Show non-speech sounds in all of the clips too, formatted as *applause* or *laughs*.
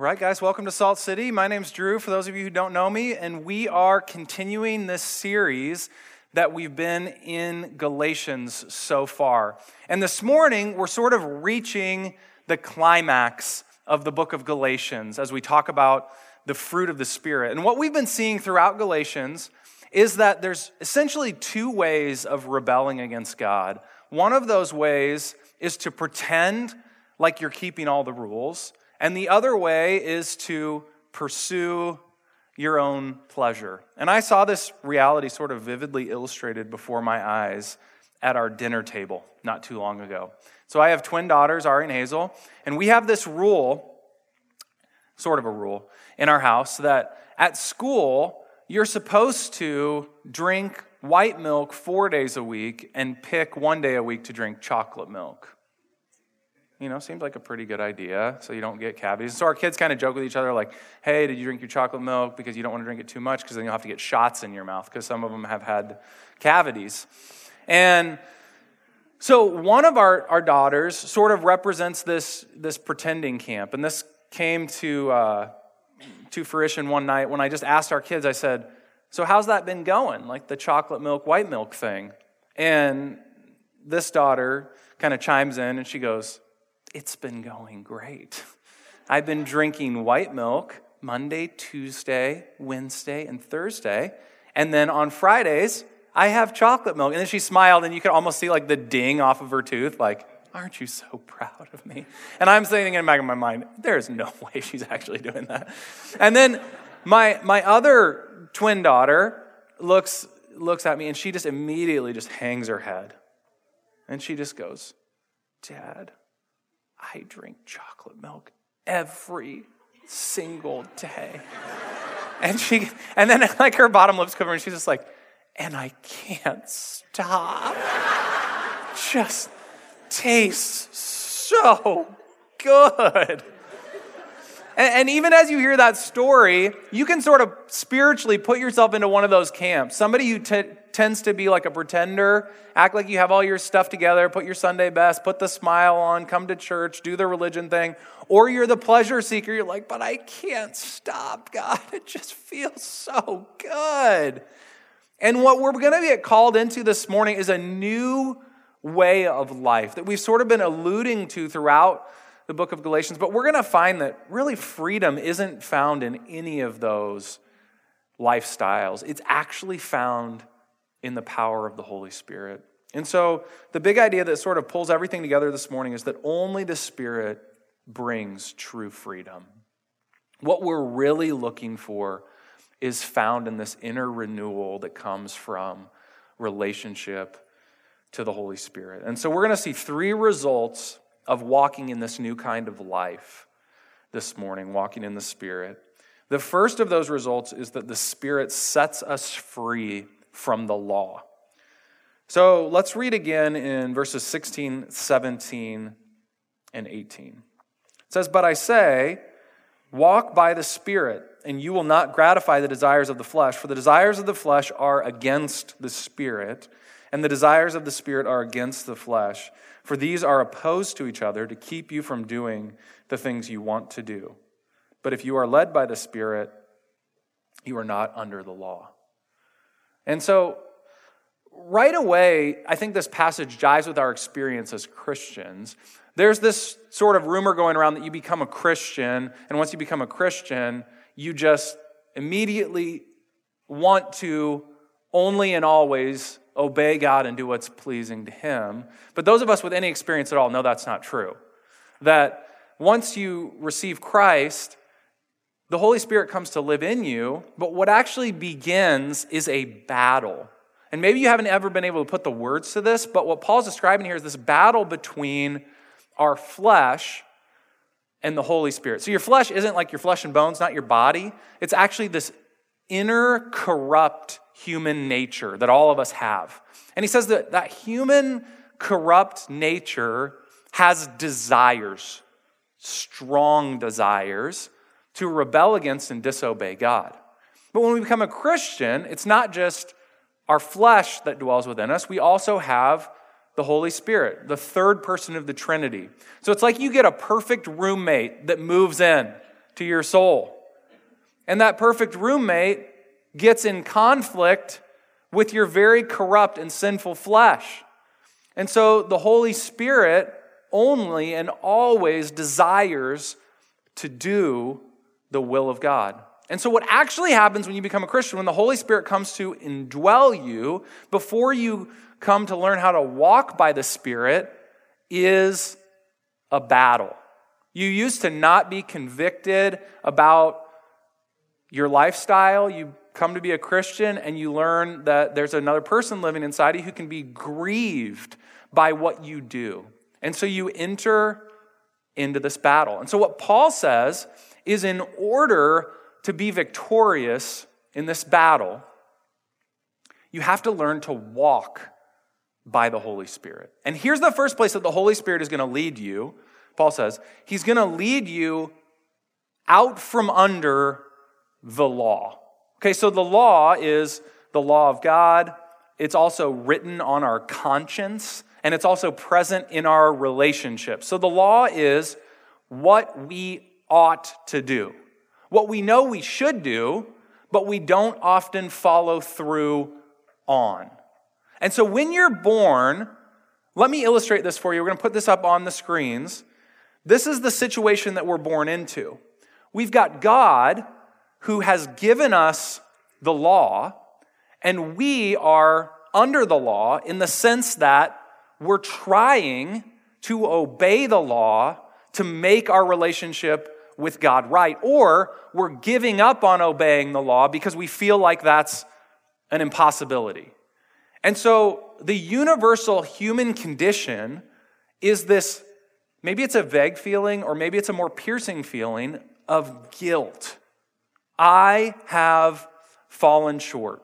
Right, guys, welcome to Salt City. My name's Drew, for those of you who don't know me, and we are continuing this series that we've been in Galatians so far. And this morning, we're sort of reaching the climax of the book of Galatians as we talk about the fruit of the Spirit. And what we've been seeing throughout Galatians is that there's essentially two ways of rebelling against God. One of those ways is to pretend like you're keeping all the rules. And the other way is to pursue your own pleasure. And I saw this reality sort of vividly illustrated before my eyes at our dinner table not too long ago. So I have twin daughters, Ari and Hazel, and we have this rule, sort of a rule, in our house that at school, you're supposed to drink white milk four days a week and pick one day a week to drink chocolate milk. You know, seems like a pretty good idea so you don't get cavities. So our kids kind of joke with each other, like, hey, did you drink your chocolate milk? Because you don't want to drink it too much because then you'll have to get shots in your mouth because some of them have had cavities. And so one of our, our daughters sort of represents this, this pretending camp. And this came to, uh, to fruition one night when I just asked our kids, I said, So how's that been going? Like the chocolate milk, white milk thing. And this daughter kind of chimes in and she goes, it's been going great. I've been drinking white milk Monday, Tuesday, Wednesday, and Thursday. And then on Fridays, I have chocolate milk. And then she smiled, and you could almost see like the ding off of her tooth, like, aren't you so proud of me? And I'm thinking in the back of my mind, there's no *laughs* way she's actually doing that. And then my, my other twin daughter looks, looks at me, and she just immediately just hangs her head. And she just goes, Dad, I drink chocolate milk every single day. and she, and then *laughs* like her bottom lip's covered, and she's just like, and I can't stop. just tastes so good. And, and, even as you hear that story, you can sort of spiritually put yourself into one of those camps. Somebody who t- tends to be like a pretender, act like you have all your stuff together, put your Sunday best, put the smile on, come to church, do the religion thing. Or you're the pleasure seeker, you're like, but I can't stop, God. *laughs* It just feels so good. And what we're going to get called into this morning is a new way of life that we've sort of been alluding to throughout the book of Galatians, but we're going to find that really freedom isn't found in any of those lifestyles. It's actually found in the power of the Holy Spirit. And so, the big idea that sort of pulls everything together this morning is that only the Spirit brings true freedom. What we're really looking for is found in this inner renewal that comes from relationship to the Holy Spirit. And so, we're going to see three results of walking in this new kind of life this morning, walking in the Spirit. The first of those results is that the Spirit sets us free from the law. So let's read again in verses 16, 17, and 18. It says, But I say, walk by the Spirit, and you will not gratify the desires of the flesh, for the desires of the flesh are against the Spirit, and the desires of the Spirit are against the flesh. For these are opposed to each other to keep you from doing the things you want to do. But if you are led by the Spirit, you are not under the law. And so, right away, I think this passage jives with our experience as Christians. There's this sort of rumor going around that you become a Christian, and once you become a Christian, you just immediately want to only and always obey God and do what's pleasing to Him. But those of us with any experience at all know that's not true. That once you receive Christ, the Holy Spirit comes to live in you, but what actually begins is a battle. And maybe you haven't ever been able to put the words to this, but what Paul's describing here is this battle between our flesh and the Holy Spirit. So your flesh isn't like your flesh and bones, not your body. It's actually this inner corrupt human nature that all of us have. And he says that that human corrupt nature has desires, strong desires to rebel against and disobey God. But when we become a Christian, it's not just our flesh that dwells within us, we also have the Holy Spirit, the third person of the Trinity. So it's like you get a perfect roommate that moves in to your soul. And that perfect roommate gets in conflict with your very corrupt and sinful flesh. And so the Holy Spirit only and always desires to do the will of God. And so, what actually happens when you become a Christian, when the Holy Spirit comes to indwell you, before you come to learn how to walk by the Spirit, is a battle. You used to not be convicted about your lifestyle. You come to be a Christian and you learn that there's another person living inside you who can be grieved by what you do. And so you enter into this battle. And so, what Paul says is in order to be victorious in this battle, you have to learn to walk by the Holy Spirit. And here's the first place that the Holy Spirit is going to lead you. Paul says, He's going to lead you out from under the law. Okay, so the law is the law of God. It's also written on our conscience, and it's also present in our relationships. So the law is what we ought to do, what we know we should do, but we don't often follow through on. And so when you're born, let me illustrate this for you. We're going to put this up on the screens. This is the situation that we're born into. We've got God who has given us the law, and we are under the law in the sense that we're trying to obey the law to make our relationship with God right, or we're giving up on obeying the law because we feel like that's an impossibility. And so the universal human condition is this maybe it's a vague feeling, or maybe it's a more piercing feeling of guilt. I have fallen short.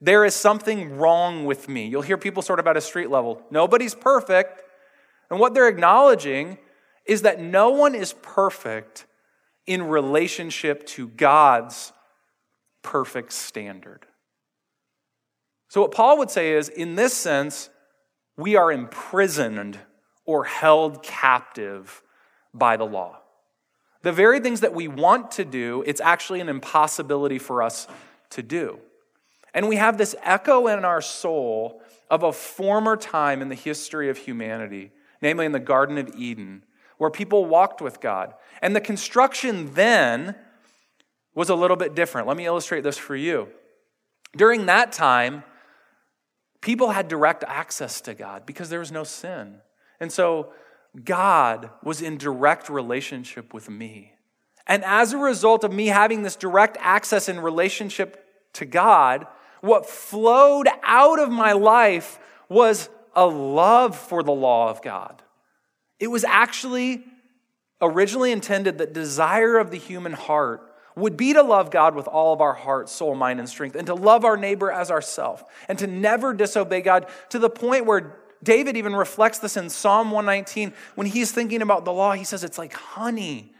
There is something wrong with me. You'll hear people sort of at a street level. Nobody's perfect. And what they're acknowledging is that no one is perfect in relationship to God's perfect standard. So, what Paul would say is in this sense, we are imprisoned or held captive by the law. The very things that we want to do, it's actually an impossibility for us to do. And we have this echo in our soul of a former time in the history of humanity, namely in the Garden of Eden, where people walked with God. And the construction then was a little bit different. Let me illustrate this for you. During that time, people had direct access to God because there was no sin. And so God was in direct relationship with me. And as a result of me having this direct access and relationship to God, what flowed out of my life was a love for the law of God. It was actually originally intended that desire of the human heart would be to love God with all of our heart, soul, mind, and strength, and to love our neighbor as ourself, and to never disobey God to the point where David even reflects this in Psalm 119. When he's thinking about the law, he says it's like honey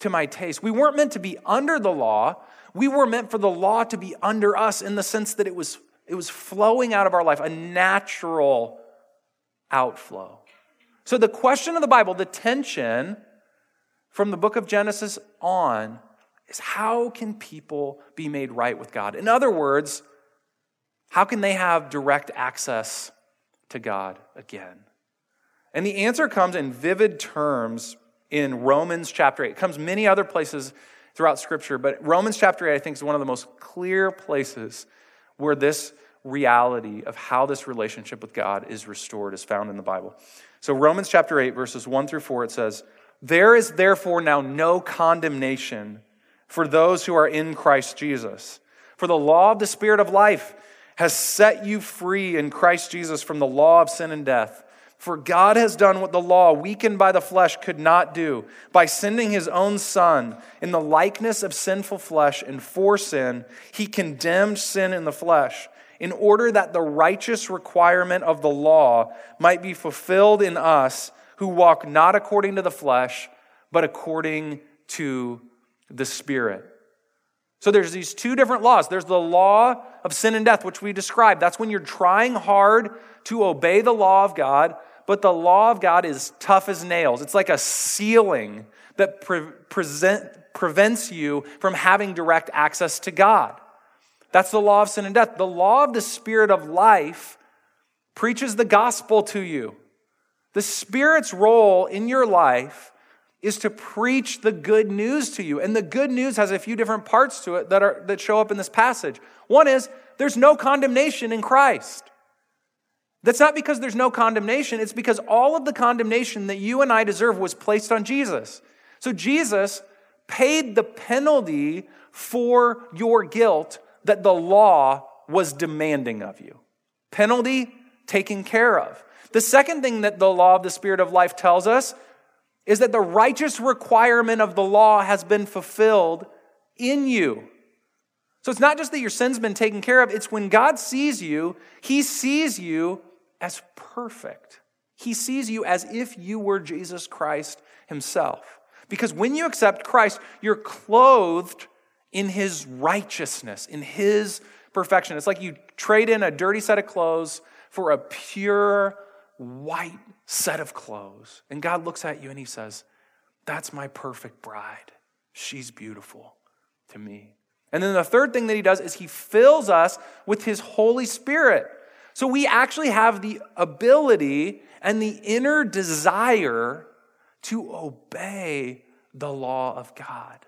to my taste. We weren't meant to be under the law. We were meant for the law to be under us in the sense that it was, it was flowing out of our life, a natural outflow. So, the question of the Bible, the tension from the book of Genesis on, is how can people be made right with God? In other words, how can they have direct access to God again? And the answer comes in vivid terms in Romans chapter 8. It comes many other places throughout Scripture, but Romans chapter 8, I think, is one of the most clear places where this reality of how this relationship with God is restored is found in the Bible. So, Romans chapter 8, verses 1 through 4, it says, There is therefore now no condemnation for those who are in Christ Jesus. For the law of the Spirit of life has set you free in Christ Jesus from the law of sin and death. For God has done what the law, weakened by the flesh, could not do. By sending his own Son in the likeness of sinful flesh and for sin, he condemned sin in the flesh, in order that the righteous requirement of the law might be fulfilled in us who walk not according to the flesh, but according to the Spirit. So there's these two different laws. There's the law of sin and death, which we described. That's when you're trying hard to obey the law of God, but the law of God is tough as nails. It's like a ceiling that pre- present, prevents you from having direct access to God. That's the law of sin and death. The law of the Spirit of life preaches the gospel to you. The Spirit's role in your life is to preach the good news to you. And the good news has a few different parts to it that, are, that show up in this passage. One is there's no condemnation in Christ. That's not because there's no condemnation, it's because all of the condemnation that you and I deserve was placed on Jesus. So Jesus paid the penalty for your guilt that the law was demanding of you. Penalty taken care of. The second thing that the law of the Spirit of life tells us is that the righteous requirement of the law has been fulfilled in you. So it's not just that your sin's been taken care of, it's when God sees you, He sees you as perfect. He sees you as if you were Jesus Christ Himself. Because when you accept Christ, you're clothed in His righteousness, in His perfection. It's like you trade in a dirty set of clothes for a pure white set of clothes. And God looks at you and He says, That's my perfect bride. She's beautiful to me. And then the third thing that He does is He fills us with His Holy Spirit. So we actually have the ability and the inner desire to obey the law of God.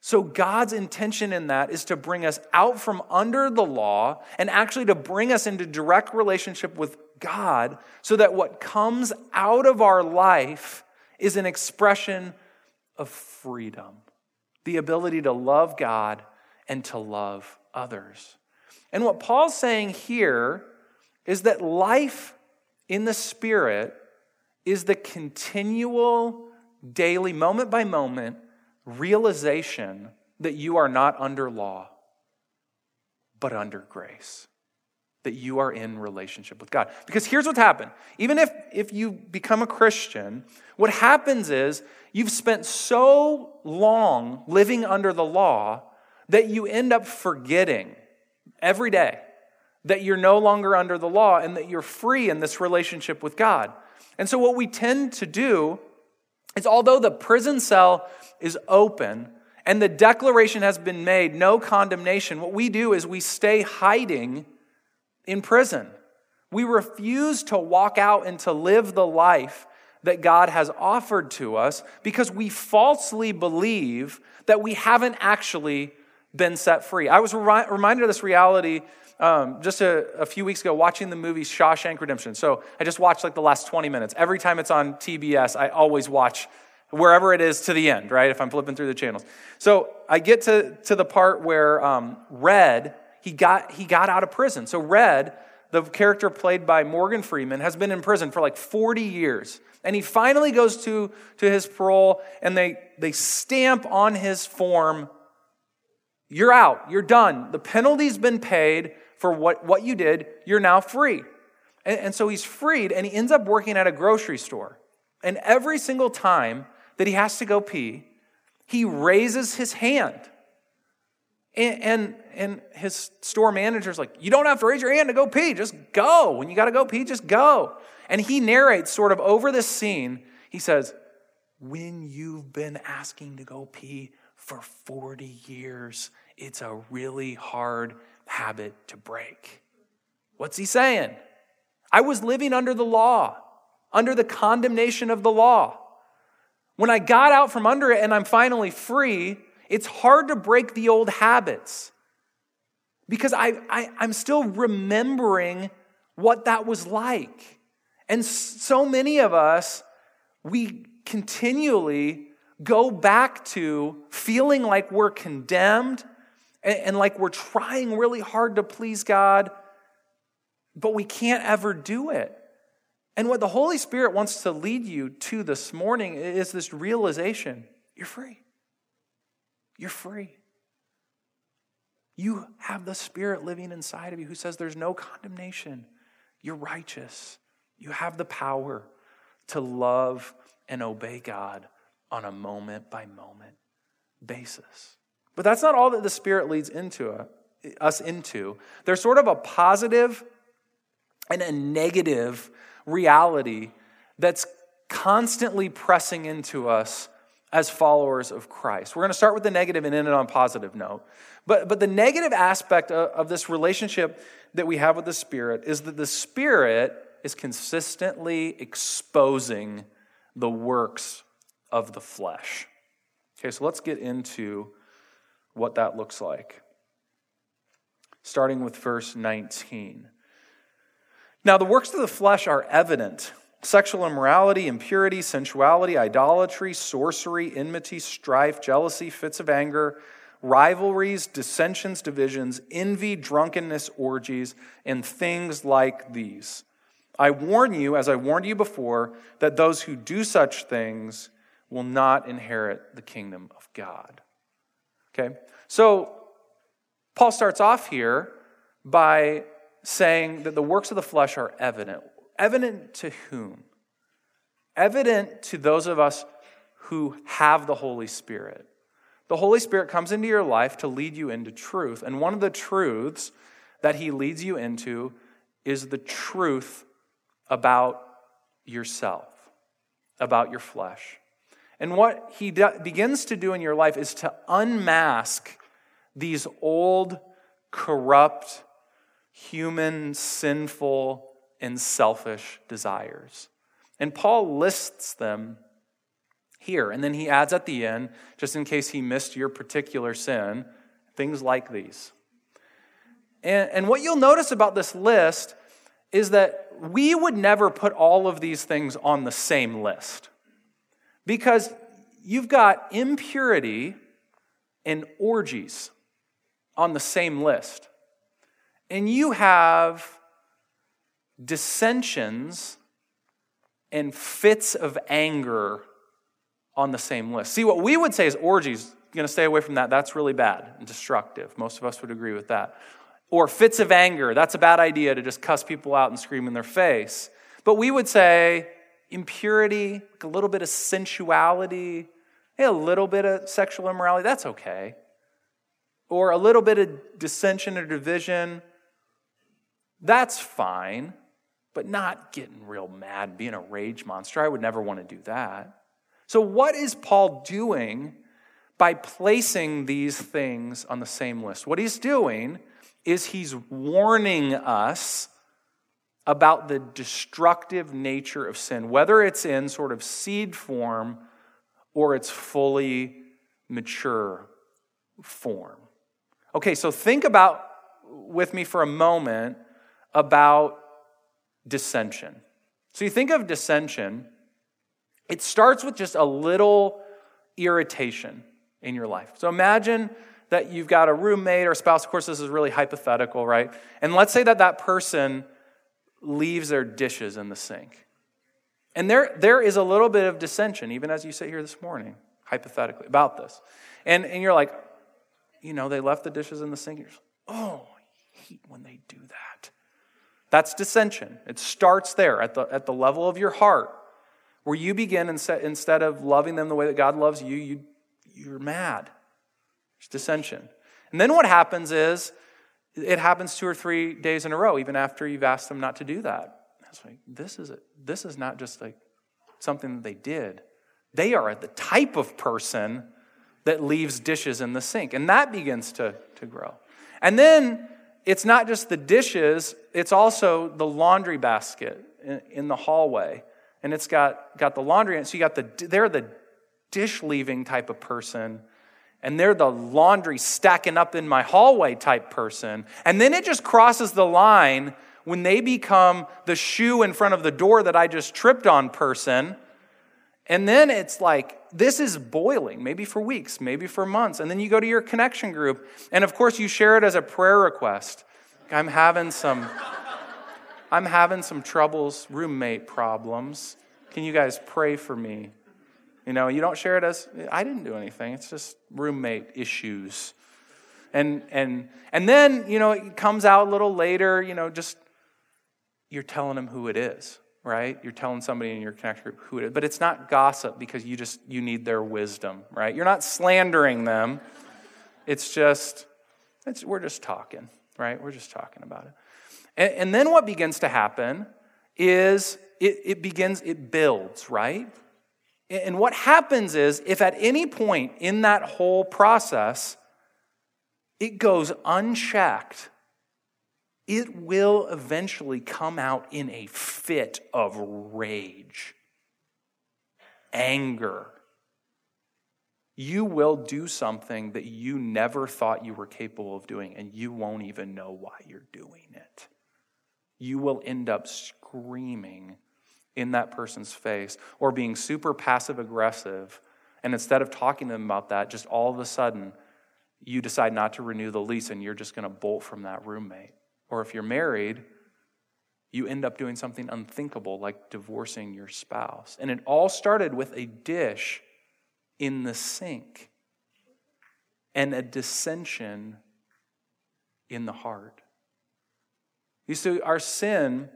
So, God's intention in that is to bring us out from under the law and actually to bring us into direct relationship with God so that what comes out of our life is an expression of freedom the ability to love God and to love others. And what Paul's saying here is that life in the Spirit is the continual, daily, moment by moment realization that you are not under law, but under grace that you are in relationship with God. Because here's what's happened. Even if, if you become a Christian, what happens is you've spent so long living under the law that you end up forgetting every day that you're no longer under the law and that you're free in this relationship with God. And so, what we tend to do is, although the prison cell is open and the declaration has been made, no condemnation, what we do is we stay hiding in prison. We refuse to walk out and to live the life that God has offered to us because we falsely believe that we haven't actually been set free. I was reminded of this reality um, just a, a, few weeks ago watching the movie Shawshank Redemption. So I just watched like the last 20 minutes. Every time it's on TBS, I always watch wherever it is to the end, right? If I'm flipping through the channels. So I get to, to the part where um, Red he got, he got out of prison. So, Red, the character played by Morgan Freeman, has been in prison for like 40 years. And he finally goes to, to his parole and they, they stamp on his form, You're out, you're done. The penalty's been paid for what, what you did, you're now free. And, and so he's freed and he ends up working at a grocery store. And every single time that he has to go pee, he raises his hand and, and, and his store manager's like, You don't have to raise your hand to go pee, just go. When you got to go pee, just go. And he narrates sort of over this scene, he says, When you've been asking to go pee for 40 years, it's a really hard habit to break. What's he saying? I was living under the law, under the condemnation of the law. When I got out from under it and I'm finally free, it's hard to break the old habits because I, I, I'm still remembering what that was like. And so many of us, we continually go back to feeling like we're condemned and, and, like we're trying really hard to please God, but we can't ever do it. And what the Holy Spirit wants to lead you to this morning is this realization you're free. You're free. You have the Spirit living inside of you who says there's no condemnation. You're righteous. You have the power to love and obey God on a moment by moment basis. But that's not all that the Spirit leads into uh, us into. There's sort of a positive and a negative reality that's constantly pressing into us as followers of Christ. We're going to start with the negative and end it on a positive note. But, but the negative aspect of, of this relationship that we have with the Spirit is that the Spirit is consistently exposing the works of the flesh. Okay, so let's get into what that looks like. Starting with verse 19. Now, the works of the flesh are evident sexual immorality, impurity, sensuality, idolatry, sorcery, enmity, strife, jealousy, fits of anger, rivalries, dissensions, divisions, envy, drunkenness, orgies, and things like these. I warn you, as I warned you before, that those who do such things will not inherit the kingdom of God. Okay? So, Paul starts off here by saying that the works of the flesh are evident. Evident to whom? Evident to those of us who have the Holy Spirit. The Holy Spirit comes into your life to lead you into truth. And one of the truths that He leads you into is the truth about yourself, about your flesh. And what He begins to do in your life is to unmask these old, corrupt, human, sinful, and selfish desires. And Paul lists them here. And then he adds at the end, just in case he missed your particular sin, things like these. And, and what you'll notice about this list is that we would never put all of these things on the same list. Because you've got impurity and orgies on the same list. And you have dissensions and fits of anger on the same list. See, what we would say is orgies, going to stay away from that. That's really bad and destructive. Most of us would agree with that. Or fits of anger, that's a bad idea to just cuss people out and scream in their face. But we would say impurity, a little bit of sensuality, a little bit of sexual immorality, that's okay. Or a little bit of dissension or division, that's fine but not getting real mad, being a rage monster. I would never want to do that. So, what is Paul doing by placing these things on the same list? What he's doing is he's warning us about the destructive nature of sin, whether it's in sort of seed form or it's fully mature form. Okay, so think about with me for a moment about dissension. So you think of dissension, it starts with just a little irritation in your life. So imagine that you've got a roommate or spouse. Of course, this is really hypothetical, right? And let's say that that person leaves their dishes in the sink. And there, there is a little bit of dissension, even as you sit here this morning, hypothetically, about this. And, and you're like, you know, they left the dishes in the sink. You're like, oh, I hate when they do that. That's dissension. It starts there at the, at the level of your heart, where you begin, and set instead of loving them the way that God loves you, you you're mad. It's dissension. And then what happens is it happens two or three days in a row, even after you've asked them not to do that. It's like, this is, a, this is not just like something that they did. They are the type of person that leaves dishes in the sink. And that begins to, to grow. And then it's not just the dishes, it's also the laundry basket in, in the hallway. And it's got, got the laundry in it. So you got the, they're the dish leaving type of person. And they're the laundry stacking up in my hallway type person. And then it just crosses the line when they become the shoe in front of the door that I just tripped on person. And then it's like, this is boiling, maybe for weeks, maybe for months. And then you go to your connection group, and of course, you share it as a prayer request. I'm having some. I'm having some troubles, roommate problems. Can you guys pray for me? You know, you don't share it as I didn't do anything. It's just roommate issues. And and and then, you know, it comes out a little later, you know, just you're telling them who it is right? You're telling somebody in your connect group who it is, but it's not gossip because you just you need their wisdom, right? You're not slandering them. It's just it's, we're just talking, right? We're just talking about it. And, and then what begins to happen is it, it begins, it builds, right? And what happens is, if at any point in that whole process it goes unchecked, it will eventually come out in a fit of rage, anger. You will do something that you never thought you were capable of doing, and you won't even know why you're doing it. You will end up screaming in that person's face or being super passive aggressive. And instead of talking to them about that, just all of a sudden, you decide not to renew the lease and you're just going to bolt from that roommate. Or if you're married, you end up doing something unthinkable like divorcing your spouse. And it all started with a dish in the sink and a dissension in the heart. You see, our sin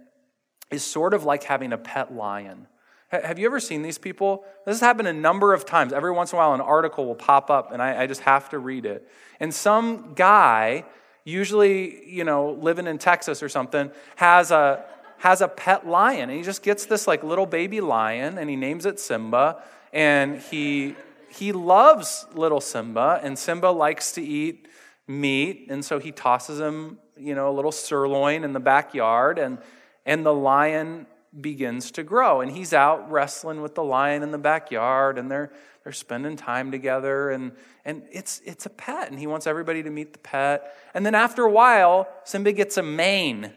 is sort of like having a pet lion. Have you ever seen these people? This has happened a number of times. Every once in a while, an article will pop up, and I, I, just have to read it. And some guy, usually, you know, living in Texas or something, has a has a pet lion, and he just gets this like little baby lion, and he names it Simba, and he he loves little Simba, and Simba likes to eat meat, and so he tosses him, you know, a little sirloin in the backyard, and and the lion begins to grow. And he's out wrestling with the lion in the backyard, and they're, they're spending time together. And, and it's, it's a pet, and he wants everybody to meet the pet. And then after a while, Simba gets a mane.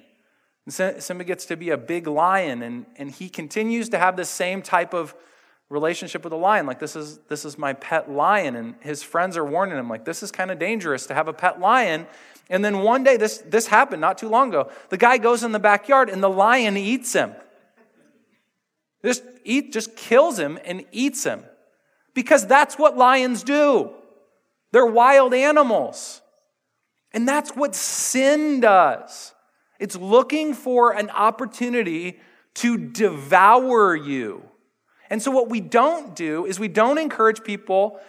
Simba gets to be a big lion, and, and he continues to have the same type of relationship with a lion. Like, this is, this is my pet lion. And his friends are warning him, like, this is kind of dangerous to have a pet lion. And then one day, this, this happened not too long ago. The guy goes in the backyard, and the lion eats him. Just eat, just kills him and eats him. Because that's what lions do. They're wild animals. And that's what sin does. It's looking for an opportunity to devour you. And so, what we don't do is we don't encourage people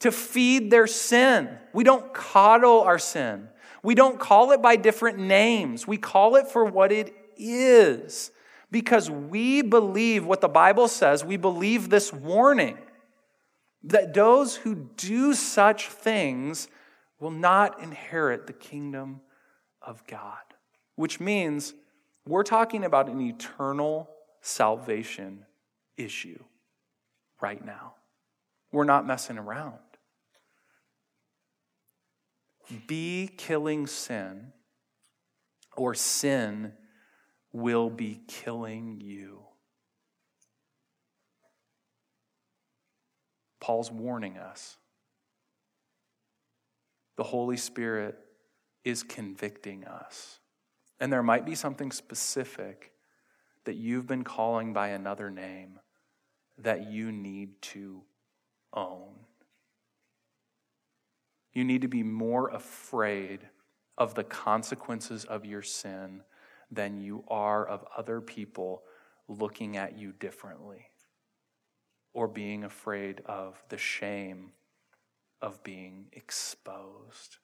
to feed their sin. We don't coddle our sin. We don't call it by different names. We call it for what it is because we believe what the Bible says. We believe this warning that those who do such things will not inherit the kingdom of God, which means we're talking about an eternal salvation issue right now. We're not messing around. Be killing sin, or sin will be killing you. Paul's warning us. The Holy Spirit is convicting us. And there might be something specific that you've been calling by another name that you need to own. You need to be more afraid of the consequences of your sin than you are of other people looking at you differently or being afraid of the shame of being exposed.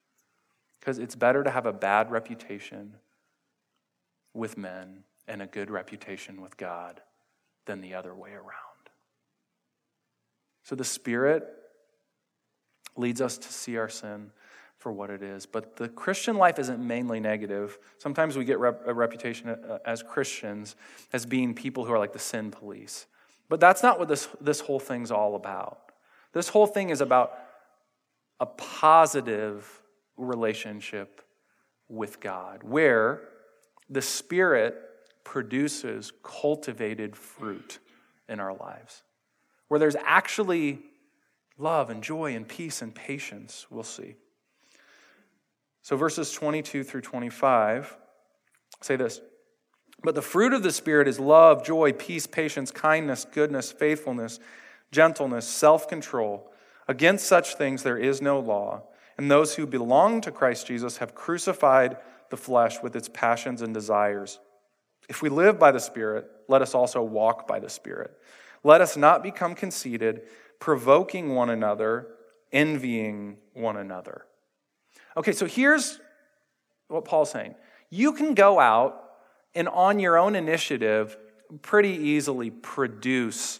Because it's better to have a bad reputation with men and a good reputation with God than the other way around. So the Spirit leads us to see our sin for what it is. But the Christian life isn't mainly negative. Sometimes we get rep- a reputation uh, as Christians as being people who are like the sin police. But that's not what this, this whole thing's all about. This whole thing is about a positive relationship with God, where the Spirit produces cultivated fruit in our lives, where there's actually love and joy and peace and patience, we'll see. So, verses 22 through 25 say this But the fruit of the Spirit is love, joy, peace, patience, kindness, goodness, faithfulness, gentleness, self control. Against such things there is no law. And those who belong to Christ Jesus have crucified the flesh with its passions and desires. If we live by the Spirit, let us also walk by the Spirit. Let us not become conceited, provoking one another, envying one another. Okay, so here's what Paul's saying. You can go out and on your own initiative, pretty easily produce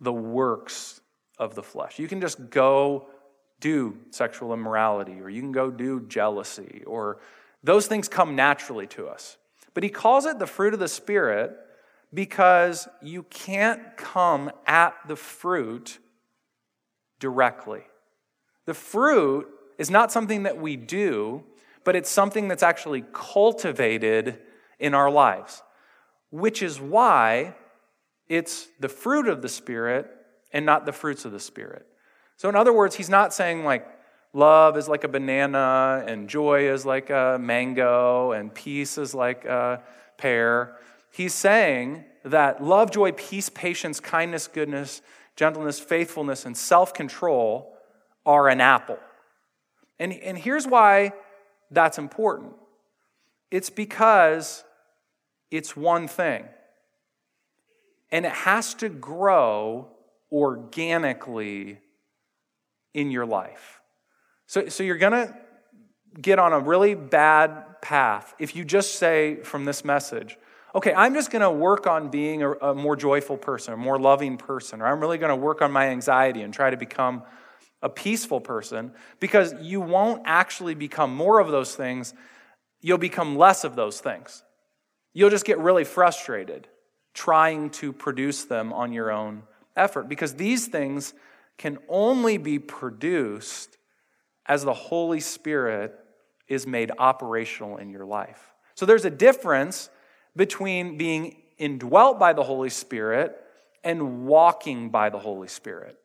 the works of the flesh. You can just go do sexual immorality, or you can go do jealousy, or those things come naturally to us. But he calls it the fruit of the Spirit because you can't come at the fruit directly. The fruit is not something that we do, but it's something that's actually cultivated in our lives, which is why it's the fruit of the Spirit and not the fruits of the Spirit. So, in other words, he's not saying like love is like a banana, and joy is like a mango, and peace is like a pear. He's saying that love, joy, peace, patience, kindness, goodness, gentleness, faithfulness, and self control are an apple. And, and here's why that's important it's because it's one thing, and it has to grow organically in your life. So, so you're going to get on a really bad path if you just say from this message, okay, I'm just going to work on being a, a, more joyful person, a more loving person, or I'm really going to work on my anxiety and try to become a peaceful person, because you won't actually become more of those things. You'll become less of those things. You'll just get really frustrated trying to produce them on your own effort, because these things can only be produced as the Holy Spirit is made operational in your life. So there's a difference between being indwelt by the Holy Spirit and walking by the Holy Spirit.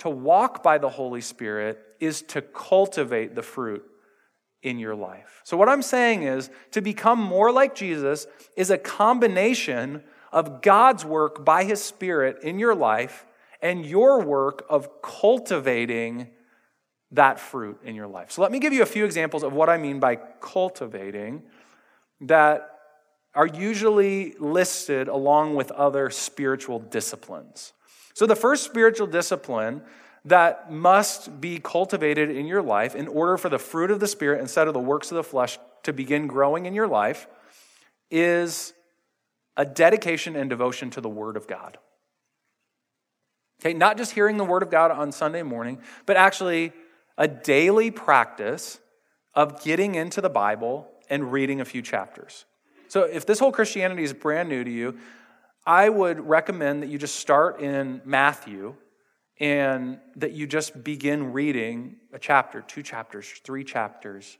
To walk by the Holy Spirit is to cultivate the fruit in your life. So, what I'm saying is to become more like Jesus is a combination of God's work by His Spirit in your life and your work of cultivating that fruit in your life. So, let me give you a few examples of what I mean by cultivating that are usually listed along with other spiritual disciplines. So, the first spiritual discipline that must be cultivated in your life in order for the fruit of the Spirit instead of the works of the flesh to begin growing in your life is a dedication and devotion to the Word of God. Okay, not just hearing the Word of God on Sunday morning, but actually a daily practice of getting into the Bible and reading a few chapters. So, if this whole Christianity is brand new to you, I would recommend that you just start in Matthew and that you just begin reading a chapter, two chapters, three chapters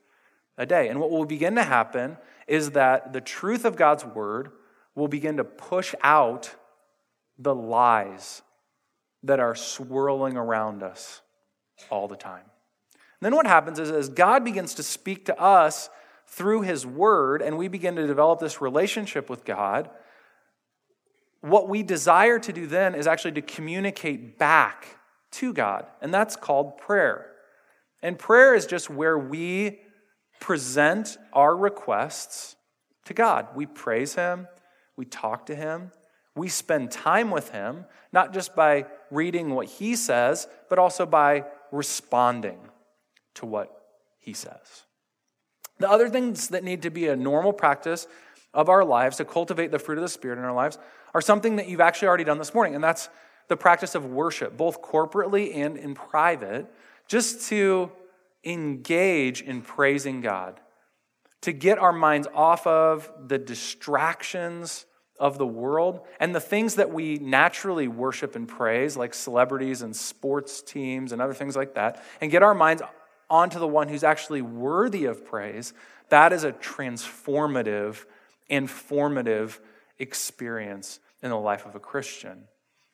a day. And what will begin to happen is that the truth of God's word will begin to push out the lies that are swirling around us all the time. And then what happens is as God begins to speak to us through His Word and we begin to develop this relationship with God, what we desire to do then is actually to communicate back to God, and that's called prayer. And prayer is just where we present our requests to God. We praise Him, we talk to Him, we spend time with Him, not just by reading what He says, but also by responding to what He says. The other things that need to be a normal practice of our lives to cultivate the fruit of the Spirit in our lives are something that you've actually already done this morning, and that's the practice of worship, both corporately and in private, just to engage in praising God, to get our minds off of the distractions of the world and the things that we naturally worship and praise, like celebrities and sports teams and other things like that, and get our minds onto the one who's actually worthy of praise, that is a transformative informative experience in the life of a Christian.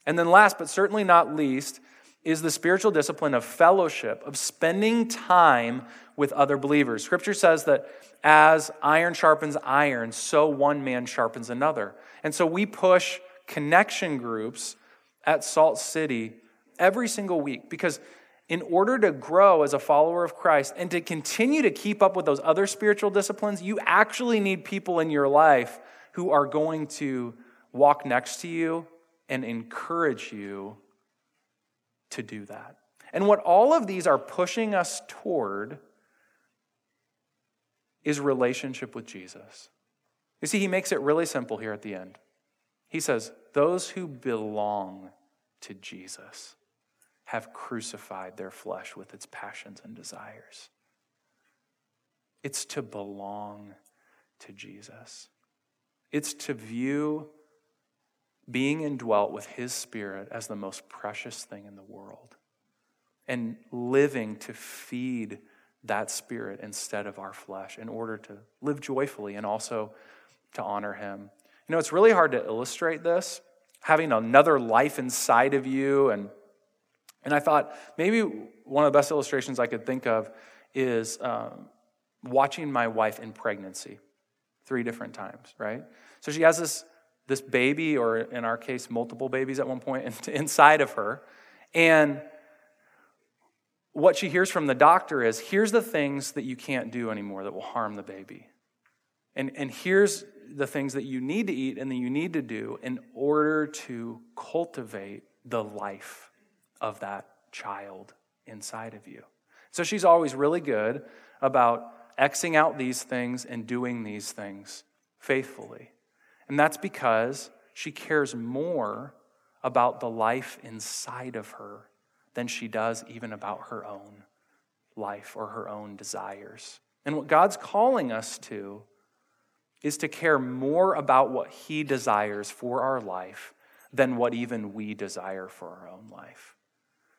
And then, last but certainly not least, is the spiritual discipline of fellowship, of spending time with other believers. Scripture says that as iron sharpens iron, so one man sharpens another. And so we push connection groups at Salt City every single week because in order to grow as a follower of Christ and to continue to keep up with those other spiritual disciplines, you actually need people in your life who are going to walk next to you and encourage you to do that. And what all of these are pushing us toward is relationship with Jesus. You see, he makes it really simple here at the end. He says, Those who belong to Jesus have crucified their flesh with its passions and desires. It's to belong to Jesus. It's to view being indwelt with His Spirit as the most precious thing in the world and living to feed that Spirit instead of our flesh in order to live joyfully and also to honor Him. You know, it's really hard to illustrate this, having another life inside of you. And, and I thought maybe one of the best illustrations I could think of is um, watching my wife in pregnancy three different times, right? So she has this, this baby, or in our case, multiple babies at one point *laughs* inside of her. And what she hears from the doctor is here's the things that you can't do anymore that will harm the baby. And, and here's the things that you need to eat and that you need to do in order to cultivate the life of that child inside of you. So she's always really good about Xing out these things and doing these things faithfully. And that's because she cares more about the life inside of her than she does even about her own life or her own desires. And what God's calling us to is to care more about what He desires for our life than what even we desire for our own life.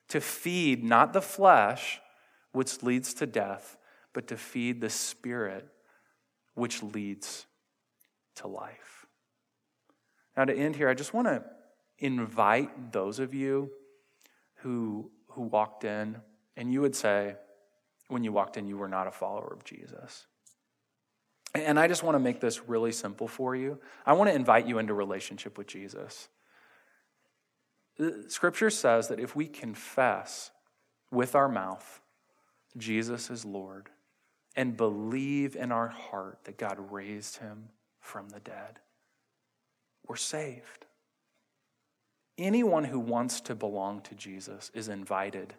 To feed not the flesh, which leads to death, but to feed the Spirit, which leads to life. Now, to end here, I just want to invite those of you who, who walked in, and you would say, when you walked in, you were not a follower of Jesus. And I just want to make this really simple for you. I want to invite you into relationship with Jesus. Scripture says that if we confess with our mouth Jesus is Lord and believe in our heart that God raised him from the dead, we're saved. Anyone who wants to belong to Jesus is invited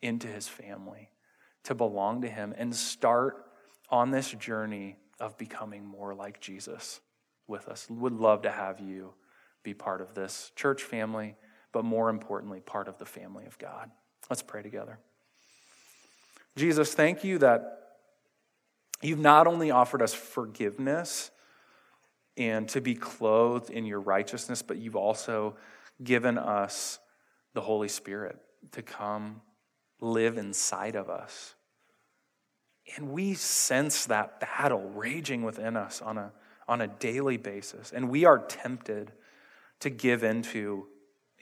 into his family to belong to him and start on this journey of becoming more like Jesus with us. Would love to have you be part of this church family, but more importantly, part of the family of God. Let's pray together. Jesus, thank you that you've not only offered us forgiveness and to be clothed in your righteousness, but you've also given us the Holy Spirit to come live inside of us. And we sense that battle raging within us on a, on a daily basis. And we are tempted to give into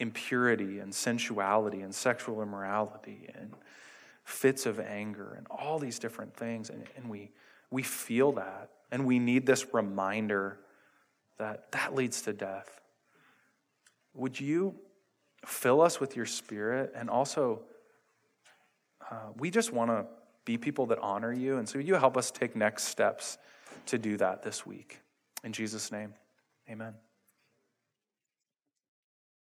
impurity and sensuality and sexual immorality and fits of anger and all these different things. And, and we, we feel that. And we need this reminder that that leads to death. Would you fill us with your spirit? And also, uh, we just want to be people that honor you. And so you help us take next steps to do that this week. In Jesus' name, amen.